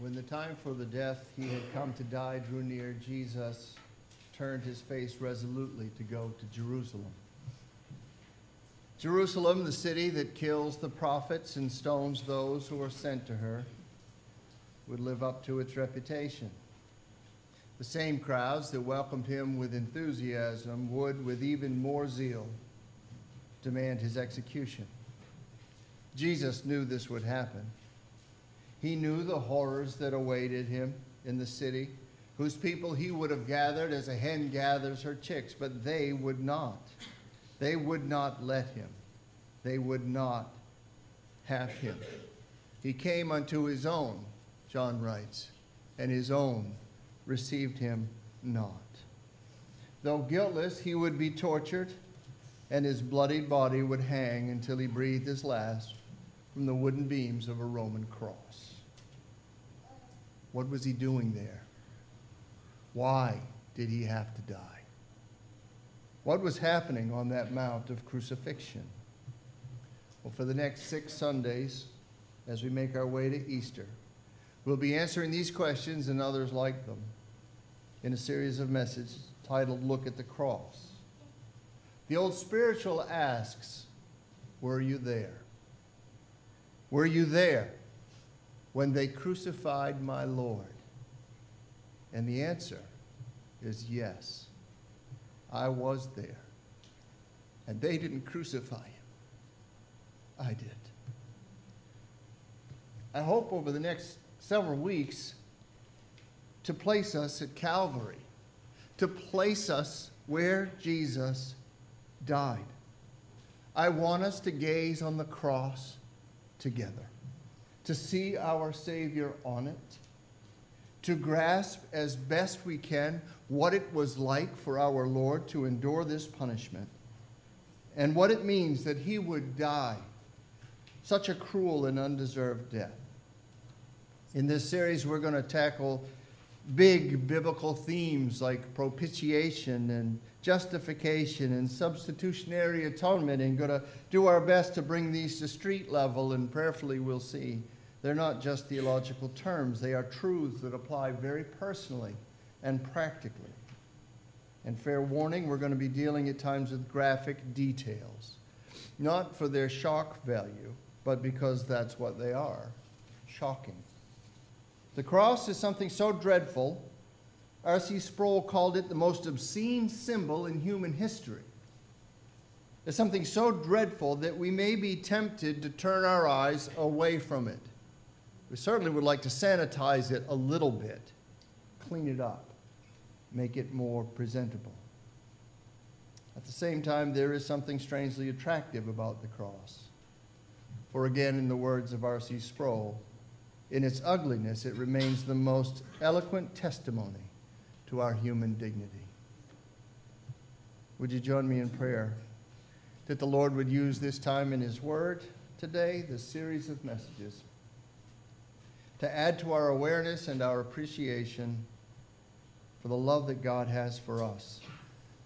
When the time for the death he had come to die drew near, Jesus turned his face resolutely to go to Jerusalem. Jerusalem, the city that kills the prophets and stones those who are sent to her, would live up to its reputation. The same crowds that welcomed him with enthusiasm would, with even more zeal, demand his execution. Jesus knew this would happen. He knew the horrors that awaited him in the city, whose people he would have gathered as a hen gathers her chicks, but they would not. They would not let him. They would not have him. He came unto his own, John writes, and his own received him not. Though guiltless, he would be tortured, and his bloodied body would hang until he breathed his last from the wooden beams of a Roman cross. What was he doing there? Why did he have to die? What was happening on that Mount of Crucifixion? Well, for the next six Sundays, as we make our way to Easter, we'll be answering these questions and others like them in a series of messages titled Look at the Cross. The old spiritual asks, Were you there? Were you there when they crucified my Lord? And the answer is yes. I was there. And they didn't crucify him. I did. I hope over the next several weeks to place us at Calvary, to place us where Jesus died. I want us to gaze on the cross together, to see our Savior on it, to grasp as best we can what it was like for our Lord to endure this punishment, and what it means that He would die such a cruel and undeserved death. In this series, we're going to tackle big biblical themes like propitiation and justification and substitutionary atonement and going to do our best to bring these to street level and prayerfully we'll see they're not just theological terms they are truths that apply very personally and practically and fair warning we're going to be dealing at times with graphic details not for their shock value but because that's what they are shocking the cross is something so dreadful R.C. Sproul called it the most obscene symbol in human history. It's something so dreadful that we may be tempted to turn our eyes away from it. We certainly would like to sanitize it a little bit, clean it up, make it more presentable. At the same time, there is something strangely attractive about the cross. For again, in the words of R.C. Sproul, in its ugliness, it remains the most eloquent testimony to our human dignity. Would you join me in prayer that the Lord would use this time in His Word today, this series of messages, to add to our awareness and our appreciation for the love that God has for us,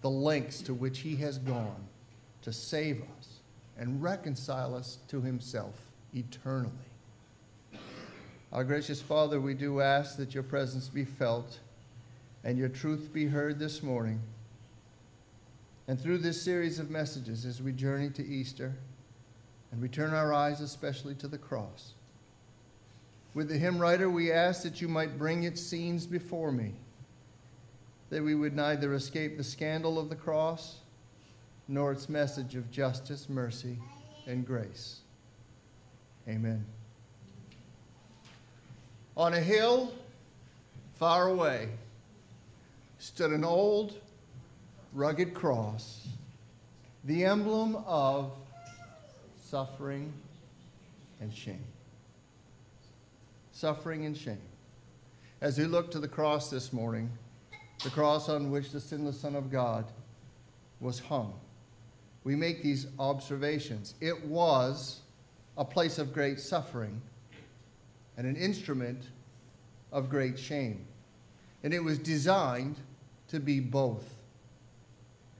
the lengths to which He has gone to save us and reconcile us to Himself eternally. Our gracious Father, we do ask that your presence be felt and your truth be heard this morning. And through this series of messages, as we journey to Easter and we turn our eyes especially to the cross, with the hymn writer, we ask that you might bring its scenes before me, that we would neither escape the scandal of the cross nor its message of justice, mercy, and grace. Amen. On a hill far away, stood an old, rugged cross, the emblem of suffering and shame. Suffering and shame. As we look to the cross this morning, the cross on which the sinless Son of God was hung, we make these observations. It was a place of great suffering and an instrument of great shame. And it was designed to be both.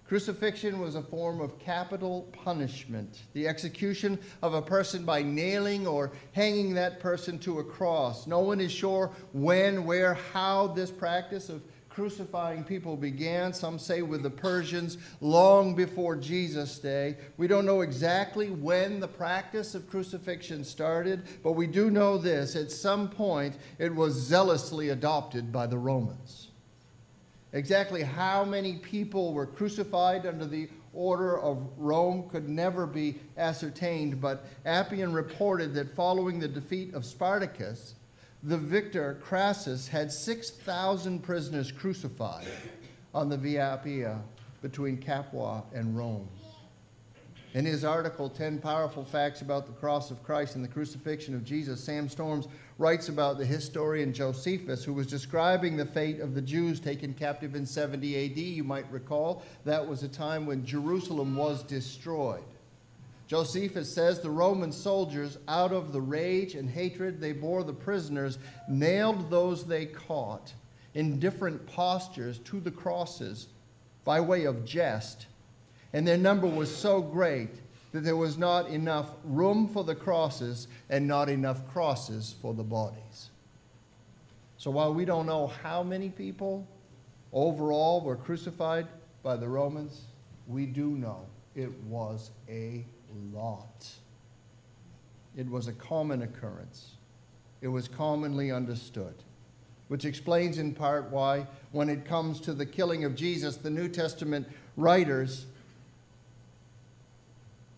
Crucifixion was a form of capital punishment, the execution of a person by nailing or hanging that person to a cross. No one is sure when, where, how this practice of crucifying people began. Some say with the Persians long before Jesus' day. We don't know exactly when the practice of crucifixion started, but we do know this at some point it was zealously adopted by the Romans. Exactly how many people were crucified under the order of Rome could never be ascertained, but Appian reported that following the defeat of Spartacus, the victor Crassus had 6,000 prisoners crucified on the Via Appia between Capua and Rome. In his article, 10 Powerful Facts About the Cross of Christ and the Crucifixion of Jesus, Sam Storms writes about the historian Josephus, who was describing the fate of the Jews taken captive in 70 AD. You might recall that was a time when Jerusalem was destroyed. Josephus says the Roman soldiers, out of the rage and hatred they bore the prisoners, nailed those they caught in different postures to the crosses by way of jest. And their number was so great that there was not enough room for the crosses and not enough crosses for the bodies. So while we don't know how many people overall were crucified by the Romans, we do know it was a lot. It was a common occurrence. It was commonly understood, which explains in part why, when it comes to the killing of Jesus, the New Testament writers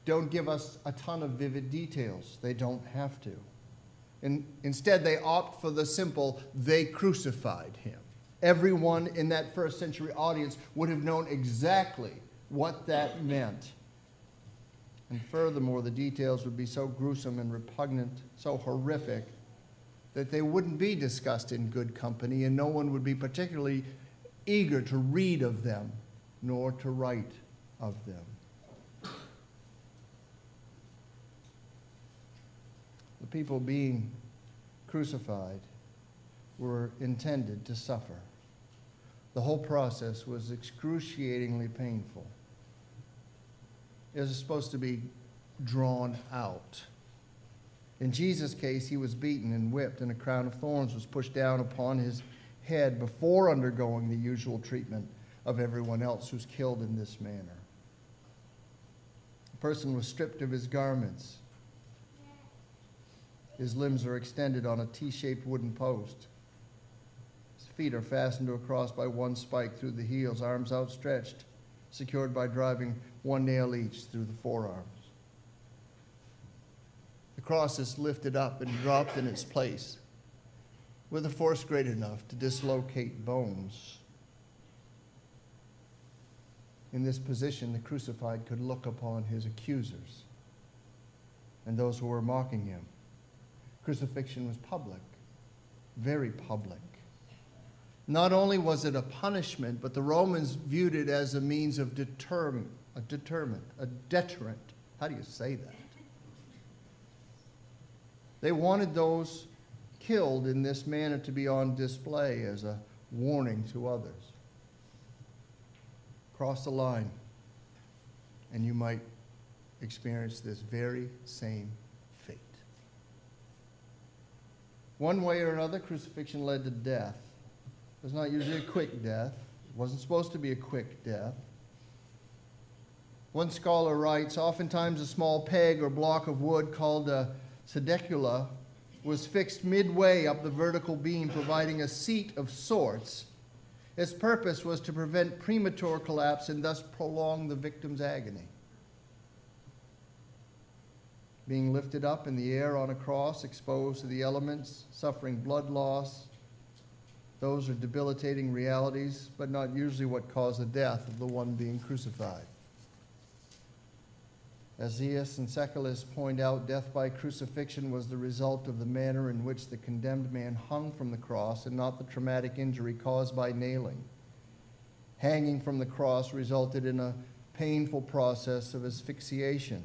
don't give us a ton of vivid details. They don't have to. And instead, they opt for the simple, they crucified him. Everyone in that first century audience would have known exactly what that meant. And furthermore, the details would be so gruesome and repugnant, so horrific, that they wouldn't be discussed in good company, and no one would be particularly eager to read of them, nor to write of them. The people being crucified were intended to suffer. The whole process was excruciatingly painful It was supposed to be drawn out. In Jesus' case, he was beaten and whipped, and a crown of thorns was pushed down upon his head before undergoing the usual treatment of everyone else who's killed in this manner. The person was stripped of his garments. His limbs are extended on a T shaped wooden post. His feet are fastened to a cross by one spike through the heels, arms outstretched, secured by driving one nail each through the forearms. The cross is lifted up and dropped in its place with a force great enough to dislocate bones. In this position, the crucified could look upon his accusers and those who were mocking him. Crucifixion was public, very public. Not only was it a punishment, but the Romans viewed it as a means of deterrent a determinant, a deterrent. How do you say that? They wanted those killed in this manner to be on display as a warning to others. Cross the line, and you might experience this very same fate. One way or another, crucifixion led to death. It was not usually a quick death, it wasn't supposed to be a quick death. One scholar writes oftentimes a small peg or block of wood called a sedicula was fixed midway up the vertical beam, providing a seat of sorts. Its purpose was to prevent premature collapse and thus prolong the victim's agony. Being lifted up in the air on a cross, exposed to the elements, suffering blood loss, those are debilitating realities, but not usually what caused the death of the one being crucified. As Zias and Sekeles point out, death by crucifixion was the result of the manner in which the condemned man hung from the cross and not the traumatic injury caused by nailing. Hanging from the cross resulted in a painful process of asphyxiation,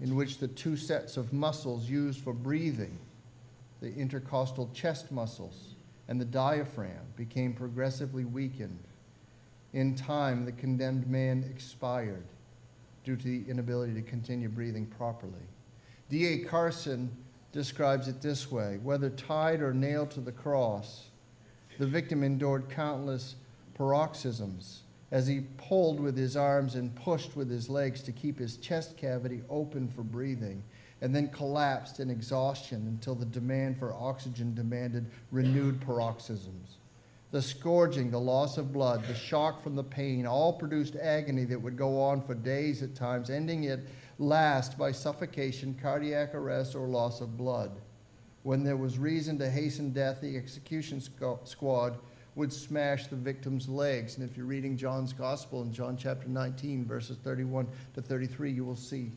in which the two sets of muscles used for breathing, the intercostal chest muscles and the diaphragm, became progressively weakened In time, the condemned man expired due to the inability to continue breathing properly. D.A. Carson describes it this way whether tied or nailed to the cross, the victim endured countless paroxysms as he pulled with his arms and pushed with his legs to keep his chest cavity open for breathing, and then collapsed in exhaustion until the demand for oxygen demanded renewed paroxysms. The scourging, the loss of blood, the shock from the pain all produced agony that would go on for days at times, ending it last by suffocation, cardiac arrest, or loss of blood. When there was reason to hasten death, the execution squad would smash the victim's legs. And if you're reading John's Gospel in John chapter 19, verses 31 to 33, you will see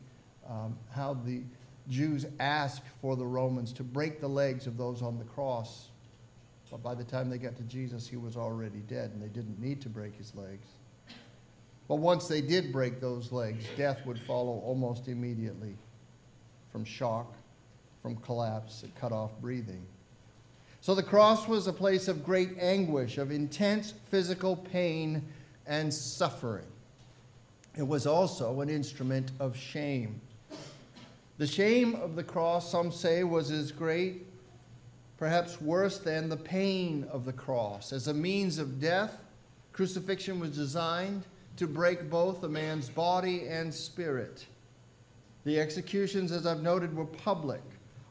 um, how the Jews asked for the Romans to break the legs of those on the cross. But by the time they got to Jesus, he was already dead, and they didn't need to break his legs. But once they did break those legs, death would follow almost immediately from shock, from collapse, and cut off breathing. So the cross was a place of great anguish, of intense physical pain and suffering. It was also an instrument of shame. The shame of the cross, some say, was as great, perhaps worse than the pain of the cross. As a means of death, crucifixion was designed to break both a man's body and spirit. The executions, as I've noted, were public.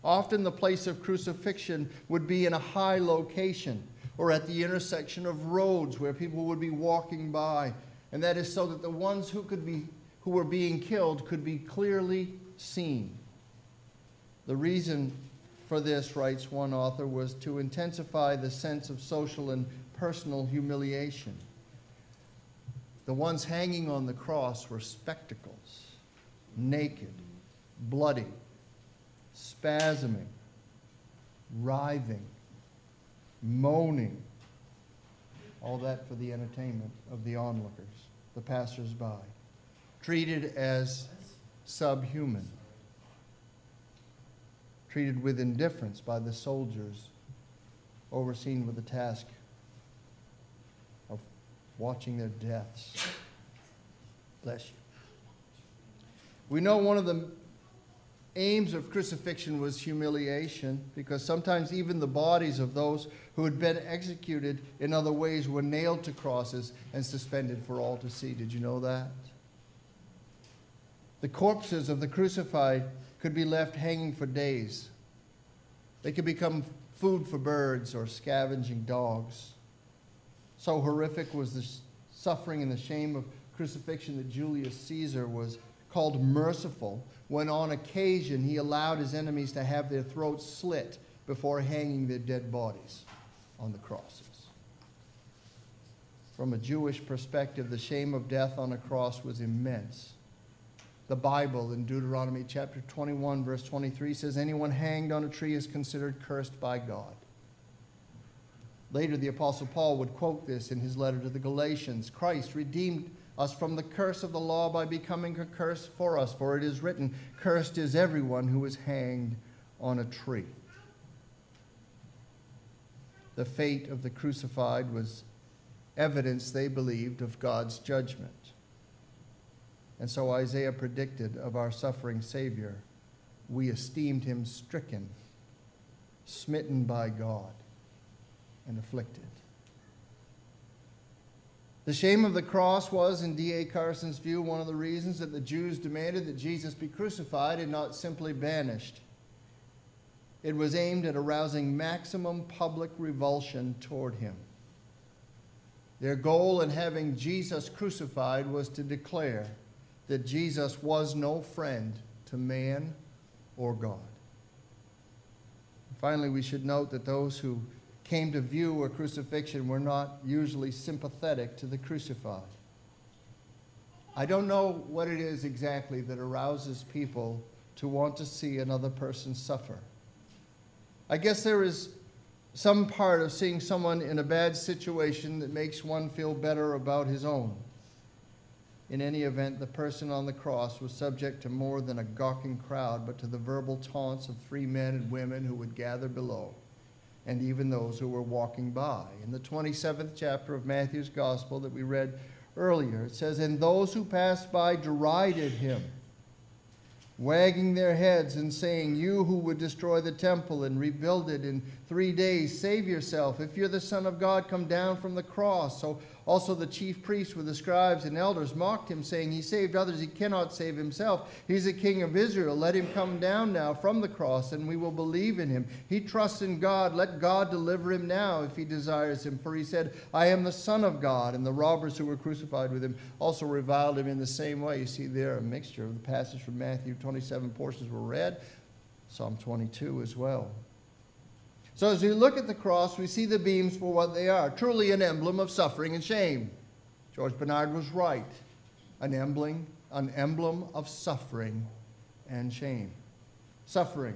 Often the place of crucifixion would be in a high location or at the intersection of roads where people would be walking by. And that is so that the ones who, could be, who were being killed could be clearly seen. The reason for this, writes one author, was to intensify the sense of social and personal humiliation. The ones hanging on the cross were spectacles, naked, bloody, spasming, writhing, moaning. All that for the entertainment of the onlookers, the passers-by, treated as subhuman, treated with indifference by the soldiers overseen with the task of watching their deaths. Bless you. We know one of the aims of crucifixion was humiliation because sometimes even the bodies of those who had been executed in other ways were nailed to crosses and suspended for all to see. Did you know that? The corpses of the crucified could be left hanging for days. They could become food for birds or scavenging dogs. So horrific was the suffering and the shame of crucifixion that Julius Caesar was called merciful when on occasion he allowed his enemies to have their throats slit before hanging their dead bodies on the crosses. From a Jewish perspective, the shame of death on a cross was immense. The Bible in Deuteronomy chapter 21, verse 23 says, Anyone hanged on a tree is considered cursed by God. Later, the Apostle Paul would quote this in his letter to the Galatians Christ redeemed us from the curse of the law by becoming a curse for us, for it is written, Cursed is everyone who is hanged on a tree. The fate of the crucified was evidence, they believed, of God's judgment. And so Isaiah predicted of our suffering Savior, we esteemed him stricken, smitten by God and afflicted. The shame of the cross was, in D.A. Carson's view, one of the reasons that the Jews demanded that Jesus be crucified and not simply banished. It was aimed at arousing maximum public revulsion toward him. Their goal in having Jesus crucified was to declare that Jesus was no friend to man or God. Finally, we should note that those who came to view a crucifixion were not usually sympathetic to the crucified. I don't know what it is exactly that arouses people to want to see another person suffer. I guess there is some part of seeing someone in a bad situation that makes one feel better about his own. In any event, the person on the cross was subject to more than a gawking crowd, but to the verbal taunts of three men and women who would gather below and even those who were walking by. In the 27th chapter of Matthew's Gospel that we read earlier. It says, And those who passed by derided him, wagging their heads and saying, You who would destroy the temple and rebuild it in three days, save yourself. If you're the Son of God, come down from the cross. So also, the chief priests with the scribes and elders mocked him, saying, He saved others, he cannot save himself. He's a king of Israel. Let him come down now from the cross, and we will believe in him. He trusts in God. Let God deliver him now if he desires him. For he said, I am the Son of God. And the robbers who were crucified with him also reviled him in the same way. You see there a mixture of the passage from Matthew 27 portions were read, Psalm 22 as well. So as we look at the cross, we see the beams for what they are truly an emblem of suffering and shame. George Bennard was right. An emblem, an emblem of suffering and shame. Suffering,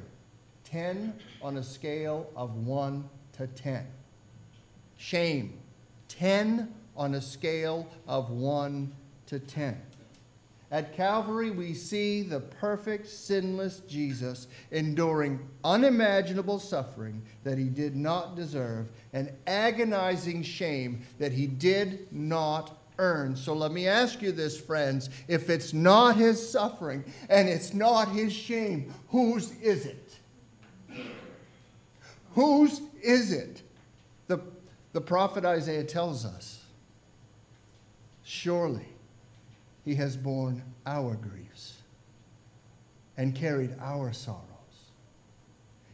10 on a scale of 1 to 10. Shame, 10 on a scale of 1 to 10. At Calvary, we see the perfect, sinless Jesus enduring unimaginable suffering that he did not deserve and agonizing shame that he did not earn. So let me ask you this, friends. If it's not his suffering and it's not his shame, whose is it? Whose is it? The, the prophet Isaiah tells us surely he has borne our griefs and carried our sorrows.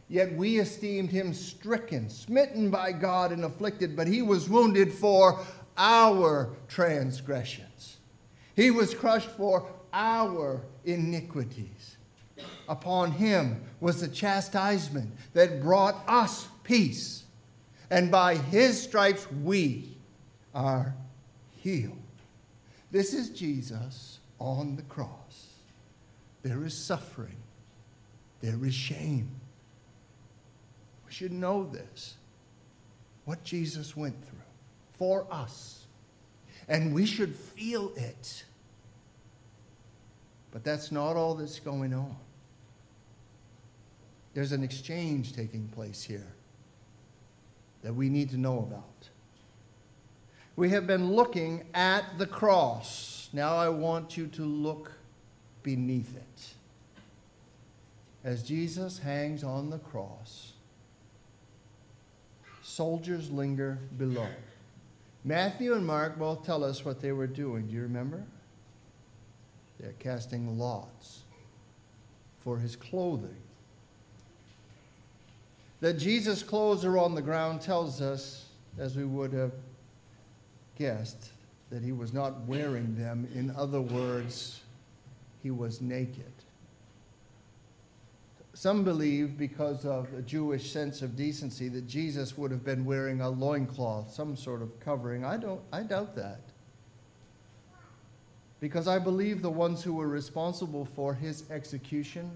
Yet we esteemed him stricken, smitten by God, and afflicted, but he was wounded for our transgressions. He was crushed for our iniquities. Upon him was the chastisement that brought us peace, and by his stripes we are healed. This is Jesus on the cross. There is suffering, there is shame. We should know this what Jesus went through for us, and we should feel it. But that's not all that's going on. There's an exchange taking place here that we need to know about we have been looking at the cross. Now I want you to look beneath it. As Jesus hangs on the cross, soldiers linger below. Matthew and Mark both tell us what they were doing. Do you remember? They're casting lots for his clothing. That Jesus' clothes are on the ground tells us, as we would have guessed that he was not wearing them. In other words, he was naked. Some believe, because of a Jewish sense of decency, that Jesus would have been wearing a loincloth, some sort of covering. I, don't, I doubt that. Because I believe the ones who were responsible for his execution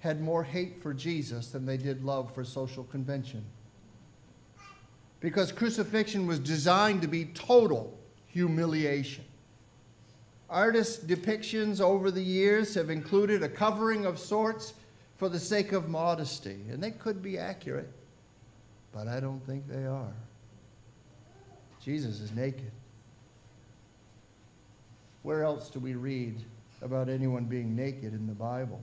had more hate for Jesus than they did love for social convention because crucifixion was designed to be total humiliation. Artists' depictions over the years have included a covering of sorts for the sake of modesty, and they could be accurate, but I don't think they are. Jesus is naked. Where else do we read about anyone being naked in the Bible?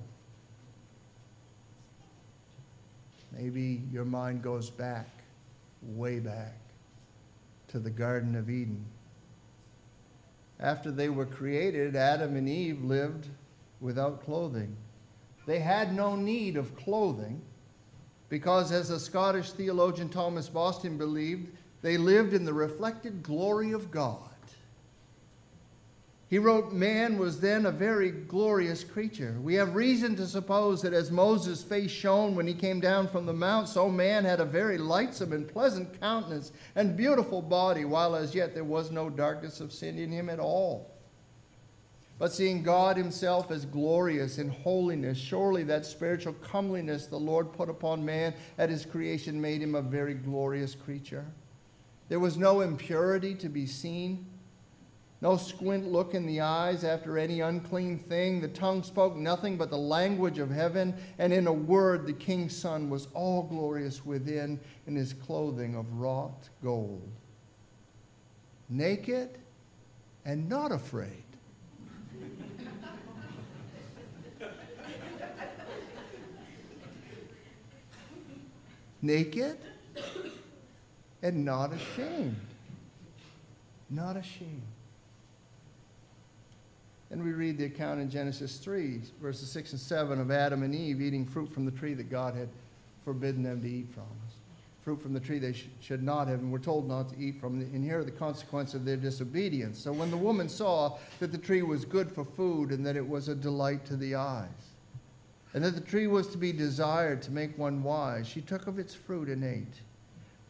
Maybe your mind goes back way back to the Garden of Eden. After they were created, Adam and Eve lived without clothing. They had no need of clothing because, as the Scottish theologian Thomas Boston believed, they lived in the reflected glory of God. He wrote, Man was then a very glorious creature. We have reason to suppose that as Moses' face shone when he came down from the mount, so man had a very lightsome and pleasant countenance and beautiful body, while as yet there was no darkness of sin in him at all. But seeing God himself as glorious in holiness, surely that spiritual comeliness the Lord put upon man at his creation made him a very glorious creature. There was no impurity to be seen no squint look in the eyes after any unclean thing. The tongue spoke nothing but the language of heaven, and in a word, the king's son was all glorious within in his clothing of wrought gold. Naked and not afraid. Naked and not ashamed. Not ashamed. And we read the account in Genesis 3, verses 6 and 7 of Adam and Eve eating fruit from the tree that God had forbidden them to eat from. Fruit from the tree they sh- should not have, and were told not to eat from. And here are the consequence of their disobedience. So when the woman saw that the tree was good for food and that it was a delight to the eyes, and that the tree was to be desired to make one wise, she took of its fruit and ate.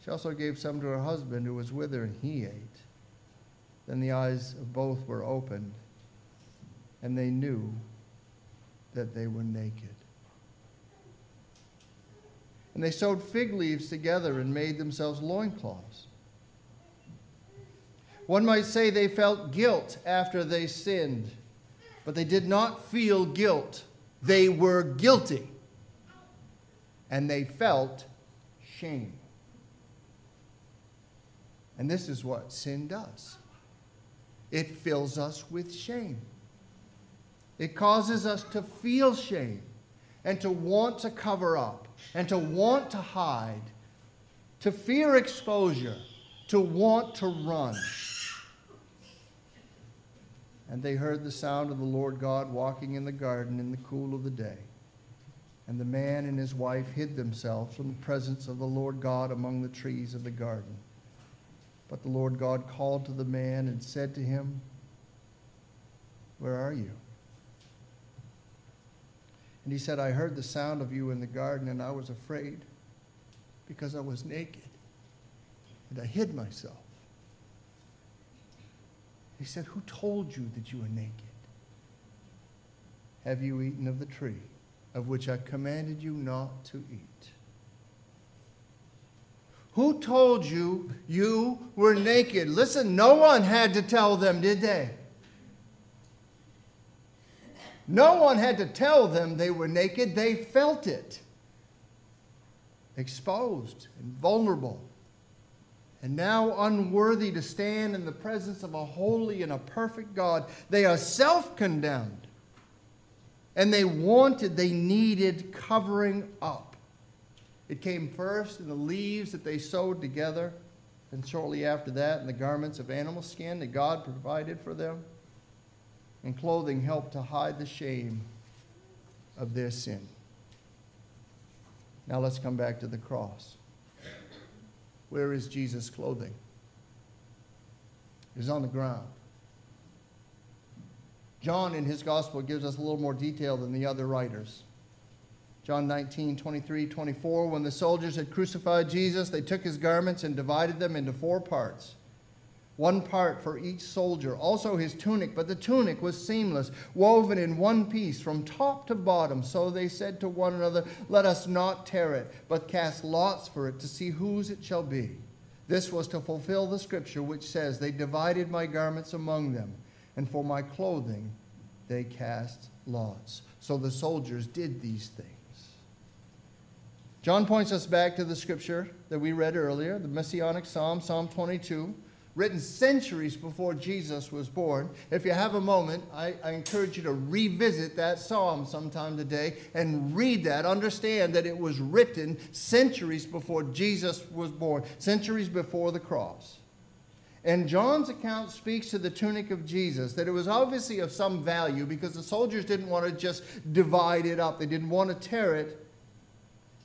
She also gave some to her husband who was with her, and he ate. Then the eyes of both were opened, and they knew that they were naked. And they sewed fig leaves together and made themselves loincloths. One might say they felt guilt after they sinned, but they did not feel guilt. They were guilty. And they felt shame. And this is what sin does it fills us with shame. It causes us to feel shame and to want to cover up and to want to hide, to fear exposure, to want to run. And they heard the sound of the Lord God walking in the garden in the cool of the day. And the man and his wife hid themselves from the presence of the Lord God among the trees of the garden. But the Lord God called to the man and said to him, Where are you? And he said, I heard the sound of you in the garden, and I was afraid because I was naked, and I hid myself. He said, Who told you that you were naked? Have you eaten of the tree of which I commanded you not to eat? Who told you you were naked? Listen, no one had to tell them, did they? No one had to tell them they were naked. They felt it. Exposed and vulnerable. And now unworthy to stand in the presence of a holy and a perfect God. They are self condemned. And they wanted, they needed covering up. It came first in the leaves that they sewed together, and shortly after that in the garments of animal skin that God provided for them. And clothing helped to hide the shame of their sin. Now let's come back to the cross. Where is Jesus' clothing? It is on the ground. John in his gospel gives us a little more detail than the other writers. John 19, 23, 24. When the soldiers had crucified Jesus, they took his garments and divided them into four parts. One part for each soldier, also his tunic, but the tunic was seamless, woven in one piece from top to bottom. So they said to one another, Let us not tear it, but cast lots for it to see whose it shall be. This was to fulfill the scripture which says, They divided my garments among them, and for my clothing they cast lots. So the soldiers did these things. John points us back to the scripture that we read earlier, the Messianic Psalm, Psalm 22, written centuries before Jesus was born. If you have a moment, I, I, encourage you to revisit that psalm sometime today and read that. Understand that it was written centuries before Jesus was born, centuries before the cross. And John's account speaks to the tunic of Jesus, that it was obviously of some value because the soldiers didn't want to just divide it up, they didn't want to tear it.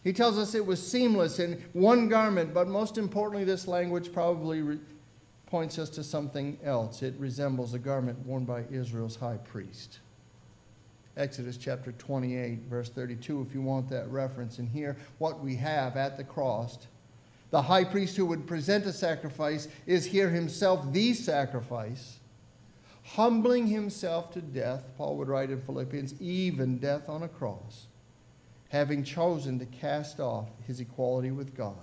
He tells us it was seamless in one garment, but most importantly, this language probably re- points us to something else. It resembles a garment worn by Israel's high priest. Exodus chapter 28, verse 32, if you want that reference. And here, what we have at the cross. The high priest who would present a sacrifice is here himself the sacrifice, humbling himself to death, Paul would write in Philippians, even death on a cross having chosen to cast off his equality with God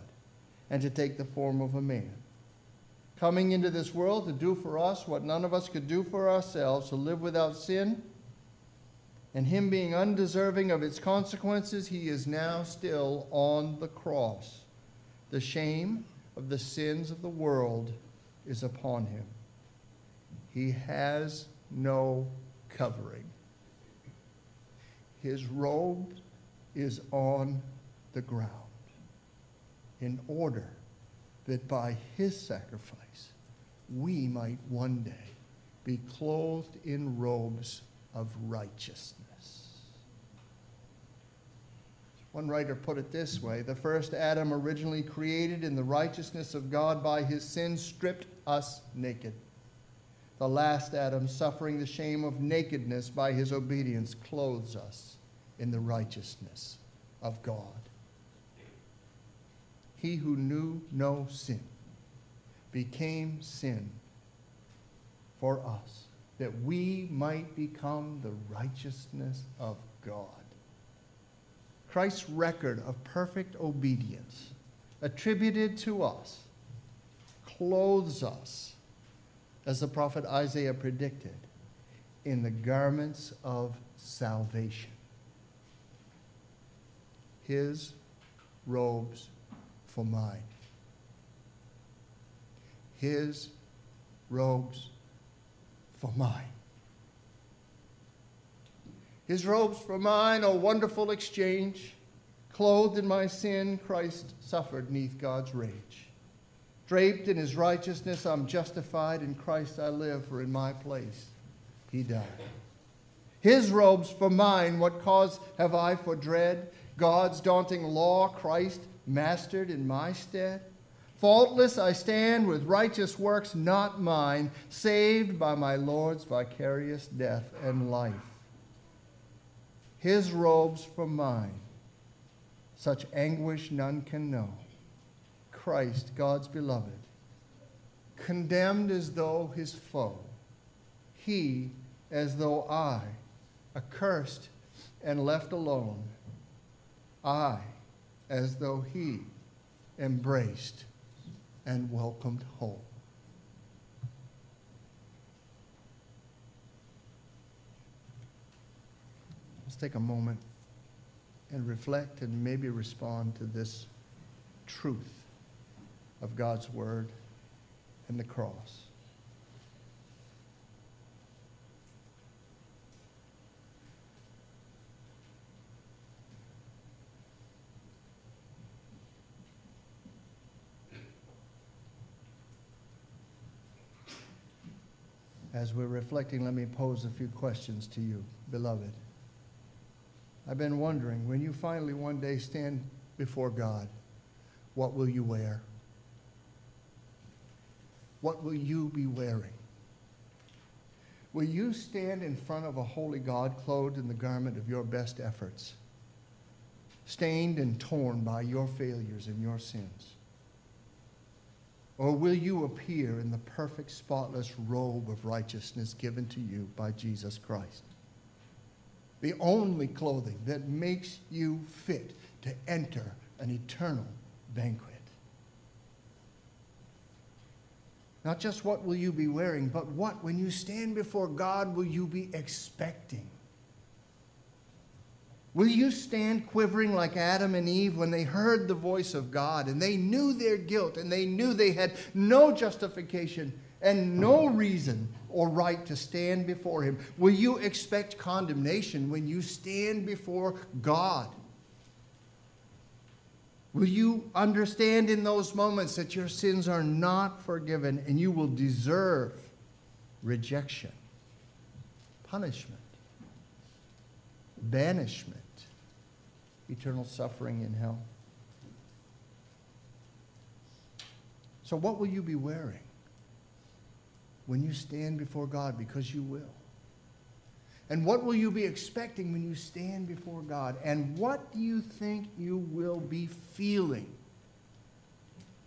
and to take the form of a man. Coming into this world to do for us what none of us could do for ourselves, to live without sin, and him being undeserving of its consequences, he is now still on the cross. The shame of the sins of the world is upon him. He has no covering. His robe is on the ground in order that by his sacrifice we might one day be clothed in robes of righteousness. One writer put it this way The first Adam, originally created in the righteousness of God by his sin, stripped us naked. The last Adam, suffering the shame of nakedness by his obedience, clothes us in the righteousness of God. He who knew no sin became sin for us, that we might become the righteousness of God. Christ's record of perfect obedience, attributed to us, clothes us, as the prophet Isaiah predicted, in the garments of salvation. His robes for mine. His robes for mine. His robes for mine, a wonderful exchange. Clothed in my sin, Christ suffered neath God's rage. Draped in his righteousness, I'm justified. In Christ I live, for in my place he died. His robes for mine, what cause have I for dread? God's daunting law, Christ mastered in my stead. Faultless I stand with righteous works not mine, saved by my Lord's vicarious death and life his robes for mine. Such anguish none can know. Christ, God's beloved, condemned as though his foe, he as though I, accursed and left alone, I as though he embraced and welcomed home. Let's take a moment and reflect and maybe respond to this truth of God's Word and the cross. As we're reflecting, let me pose a few questions to you, beloved. I've been wondering when you finally one day stand before God, what will you wear? What will you be wearing? Will you stand in front of a holy God clothed in the garment of your best efforts, stained and torn by your failures and your sins? Or will you appear in the perfect, spotless robe of righteousness given to you by Jesus Christ? the only clothing that makes you fit to enter an eternal banquet. Not just what will you be wearing, but what, when you stand before God, will you be expecting? Will you stand quivering like Adam and Eve when they heard the voice of God and they knew their guilt and they knew they had no justification and no reason or right to stand before Him? Will you expect condemnation when you stand before God? Will you understand in those moments that your sins are not forgiven and you will deserve rejection, punishment, banishment, eternal suffering in hell? So, what will you be wearing? when you stand before God, because you will. And what will you be expecting when you stand before God? And what do you think you will be feeling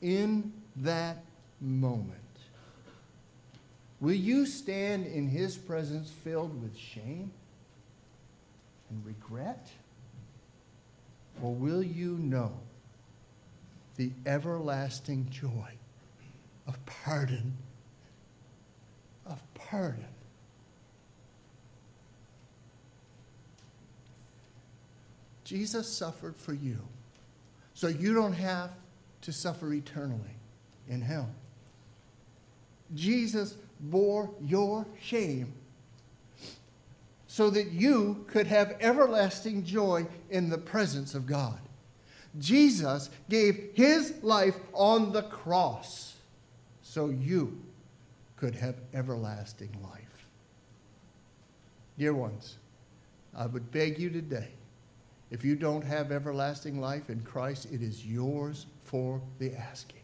in that moment? Will you stand in His presence filled with shame and regret? Or will you know the everlasting joy of pardon Of pardon. Jesus suffered for you, so you don't have to suffer eternally in hell. Jesus bore your shame so that you could have everlasting joy in the presence of God. Jesus gave his life on the cross so you could have everlasting life. Dear ones, I would beg you today if you don't have everlasting life in Christ, it is yours for the asking.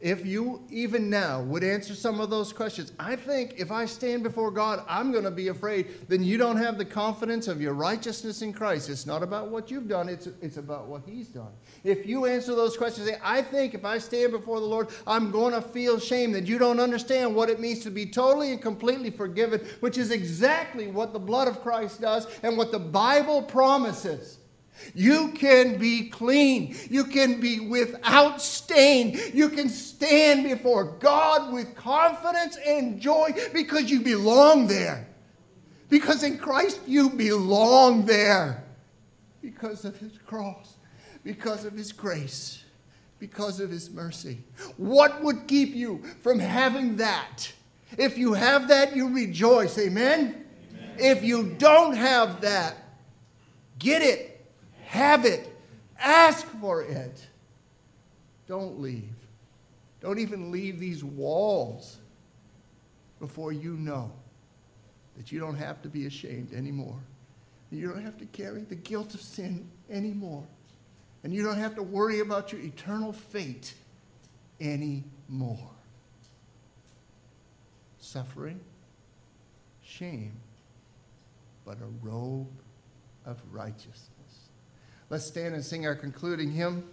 If you even now would answer some of those questions, I think if I stand before God, I'm going to be afraid, then you don't have the confidence of your righteousness in Christ. It's not about what you've done, it's, it's about what He's done. If you answer those questions, say, I think if I stand before the Lord, I'm going to feel shame, that you don't understand what it means to be totally and completely forgiven, which is exactly what the blood of Christ does and what the Bible promises. You can be clean. You can be without stain. You can stand before God with confidence and joy because you belong there. Because in Christ you belong there. Because of his cross, because of his grace, because of his mercy. What would keep you from having that? If you have that, you rejoice. Amen? Amen. If you don't have that, get it have it. Ask for it. Don't leave. Don't even leave these walls before you know that you don't have to be ashamed anymore. You don't have to carry the guilt of sin anymore. And you don't have to worry about your eternal fate anymore. Suffering, shame, but a robe of righteousness. Let's stand and sing our concluding hymn.